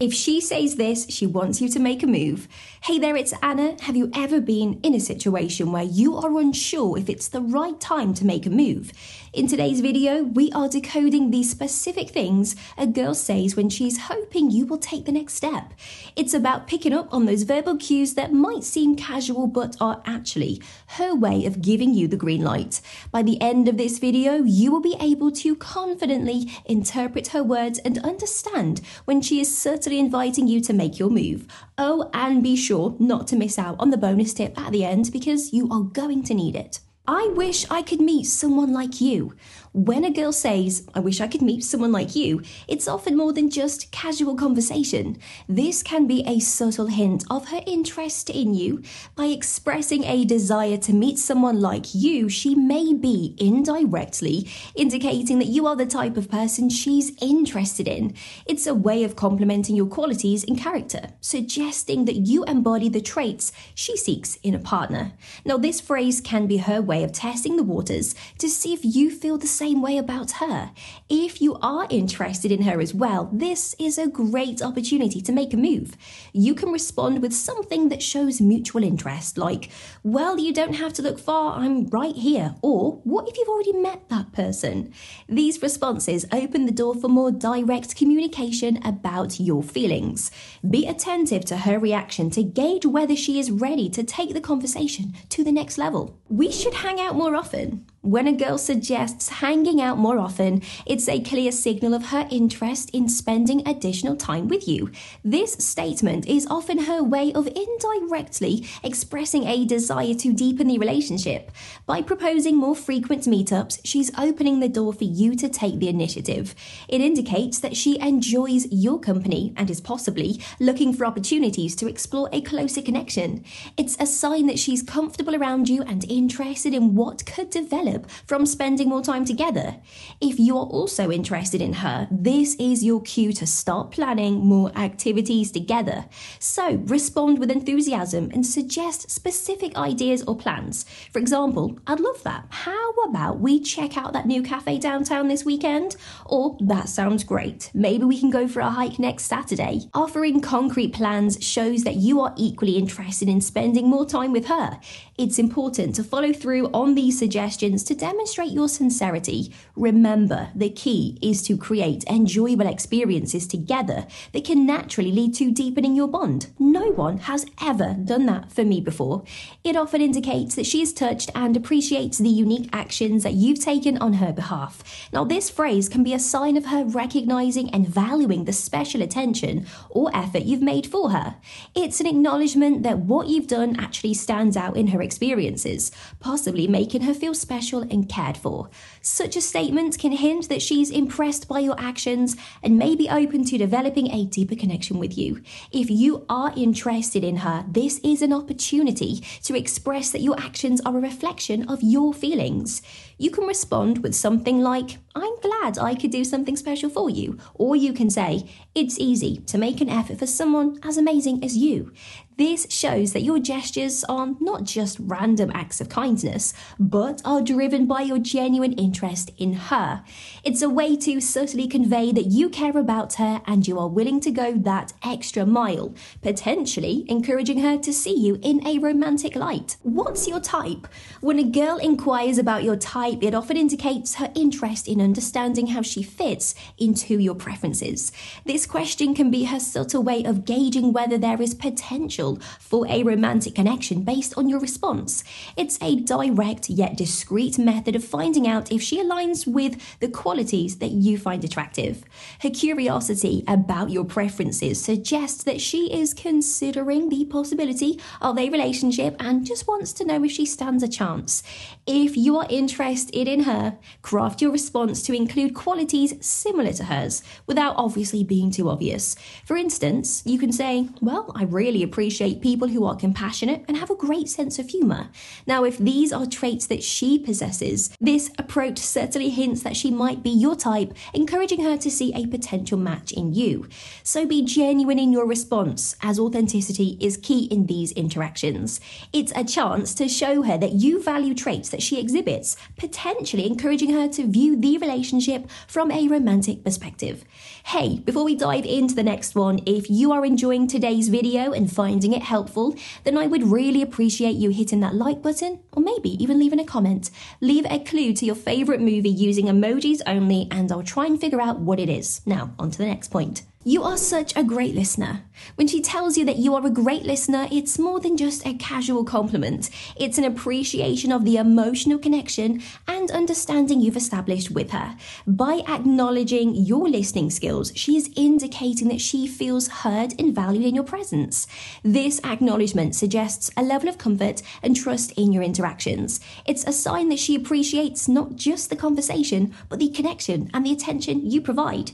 If she says this, she wants you to make a move. Hey there, it's Anna. Have you ever been in a situation where you are unsure if it's the right time to make a move? In today's video, we are decoding the specific things a girl says when she's hoping you will take the next step. It's about picking up on those verbal cues that might seem casual but are actually her way of giving you the green light. By the end of this video, you will be able to confidently interpret her words and understand when she is inviting you to make your move. Oh, and be sure not to miss out on the bonus tip at the end because you are going to need it. I wish I could meet someone like you. When a girl says, I wish I could meet someone like you, it's often more than just casual conversation. This can be a subtle hint of her interest in you. By expressing a desire to meet someone like you, she may be indirectly indicating that you are the type of person she's interested in. It's a way of complimenting your qualities and character, suggesting that you embody the traits she seeks in a partner. Now, this phrase can be her way of testing the waters to see if you feel the same same way about her. If you are interested in her as well, this is a great opportunity to make a move. You can respond with something that shows mutual interest, like, Well, you don't have to look far, I'm right here. Or, What if you've already met that person? These responses open the door for more direct communication about your feelings. Be attentive to her reaction to gauge whether she is ready to take the conversation to the next level. We should hang out more often. When a girl suggests hanging out more often, it's a clear signal of her interest in spending additional time with you. This statement is often her way of indirectly expressing a desire to deepen the relationship. By proposing more frequent meetups, she's opening the door for you to take the initiative. It indicates that she enjoys your company and is possibly looking for opportunities to explore a closer connection. It's a sign that she's comfortable around you and interested in what could develop from spending more time together. If you're also interested in her, this is your cue to start planning more activities together. So respond with enthusiasm and suggest specific ideas or plans. For example, I'd love that. How about we check out that new cafe downtown this weekend? Or that sounds great. Maybe we can go for a hike next Saturday. Offering concrete plans shows that you are equally interested in spending more time with her. It's important to follow through on these suggestions to demonstrate your sincerity, remember the key is to create enjoyable experiences together that can naturally lead to deepening your bond. No one has ever done that for me before. It often indicates that she is touched and appreciates the unique actions that you've taken on her behalf. Now, this phrase can be a sign of her recognizing and valuing the special attention or effort you've made for her. It's an acknowledgement that what you've done actually stands out in her experiences, possibly making her feel special and cared for. Such a statement can hint that she's impressed by your actions and may be open to developing a deeper connection with you. If you are interested in her, this is an opportunity to express that your actions are a reflection of your feelings. You can respond with something like, I'm glad I could do something special for you. Or you can say, It's easy to make an effort for someone as amazing as you. This shows that your gestures are not just random acts of kindness, but are driven by your genuine interest in her. It's a way to subtly convey that you care about her and you are willing to go that extra mile, potentially encouraging her to see you in a romantic light. What's your type? When a girl inquires about your type, it often indicates her interest in understanding how she fits into your preferences. This question can be her subtle way of gauging whether there is potential potential for a romantic connection based on your response. It's a direct yet discreet method of finding out if she aligns with the qualities that you find attractive. Her curiosity about your preferences suggests that she is considering the possibility of a relationship and just wants to know if she stands a chance. If you are interested in her, craft your response to include qualities similar to hers without obviously being too obvious. For instance, you can say, Well, I really appreciate appreciate people who are compassionate and have a great sense of humour. Now, if these are traits that she possesses, this approach certainly hints that she might be your type, encouraging her to see a potential match in you. So be genuine in your response, as authenticity is key in these interactions. It's a chance to show her that you value traits that she exhibits, potentially encouraging her to view the relationship from a romantic perspective. Hey, before we dive into the next one, if you are enjoying today's video and finding it helpful, then I would really appreciate you hitting that like button or maybe even leaving a comment. Leave a clue to your favourite movie using emojis only, and I'll try and figure out what it is. Now, on to the next point. You are such a great listener. When she tells you that you are a great listener, it's more than just a casual compliment. It's an appreciation of the emotional connection and understanding you've established with her. By acknowledging your listening skills, she is indicating that she feels heard and valued in your presence. This acknowledgement suggests a level of comfort and trust in your interactions. It's a sign that she appreciates not just the conversation, but the connection and the attention you provide.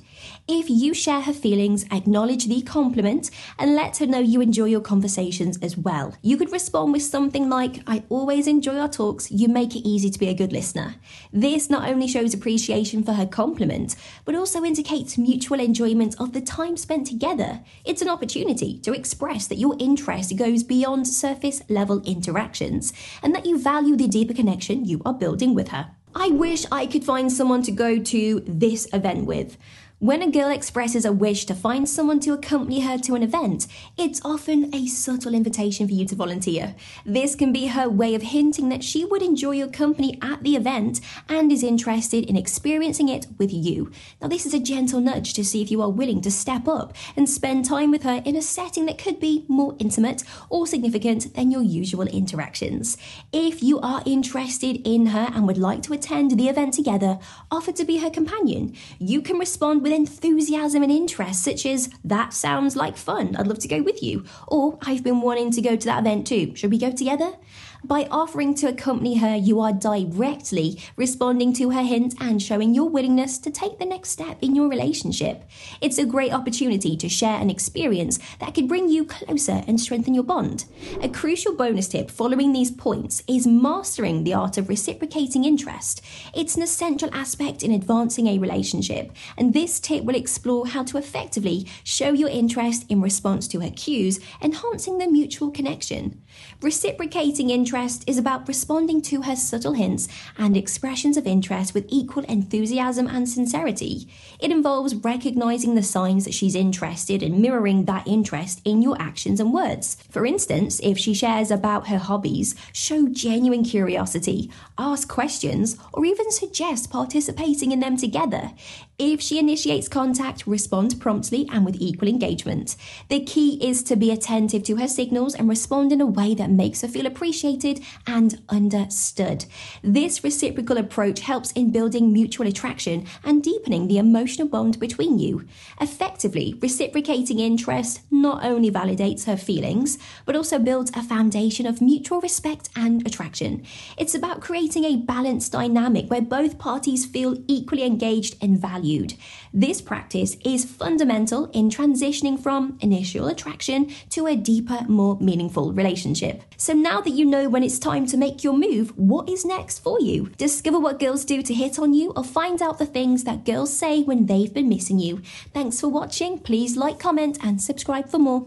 If you share her feelings, feelings, acknowledge the compliment, and let her know you enjoy your conversations as well. You could respond with something like, I always enjoy our talks, you make it easy to be a good listener. This not only shows appreciation for her compliment, but also indicates mutual enjoyment of the time spent together. It's an opportunity to express that your interest goes beyond surface level interactions and that you value the deeper connection you are building with her. I wish I could find someone to go to this event with. When a girl expresses a wish to find someone to accompany her to an event, it's often a subtle invitation for you to volunteer. This can be her way of hinting that she would enjoy your company at the event and is interested in experiencing it with you. Now, this is a gentle nudge to see if you are willing to step up and spend time with her in a setting that could be more intimate or significant than your usual interactions. If you are interested in her and would like to attend the event together, offer to be her companion. You can respond with with enthusiasm and interest, such as, that sounds like fun, I'd love to go with you, or I've been wanting to go to that event too, should we go together? By offering to accompany her, you are directly responding to her hint and showing your willingness to take the next step in your relationship. It's a great opportunity to share an experience that could bring you closer and strengthen your bond. A crucial bonus tip following these points is mastering the art of reciprocating interest. It's an essential aspect in advancing a relationship, and this tip will explore how to effectively show your interest in response to her cues, enhancing the mutual connection. Reciprocating interest interest is about responding to her subtle hints and expressions of interest with equal enthusiasm and sincerity. It involves recognizing the signs that she's interested and mirroring that interest in your actions and words. For instance, if she shares about her hobbies, show genuine curiosity, ask questions, or even suggest participating in them together. If she initiates contact, respond promptly and with equal engagement. The key is to be attentive to her signals and respond in a way that makes her feel appreciated and understood. This reciprocal approach helps in building mutual attraction and deepening the emotional bond between you. Effectively, reciprocating interest not only validates her feelings, but also builds a foundation of mutual respect and attraction. It's about creating a balanced dynamic where both parties feel equally engaged and valued valued. This practice is fundamental in transitioning from initial attraction to a deeper, more meaningful relationship. So now that you know when it's time to make your move, what is next for you? Discover what girls do to hit on you or find out the things that girls say when they've been missing you. Thanks for watching. Please like, comment, and subscribe for more.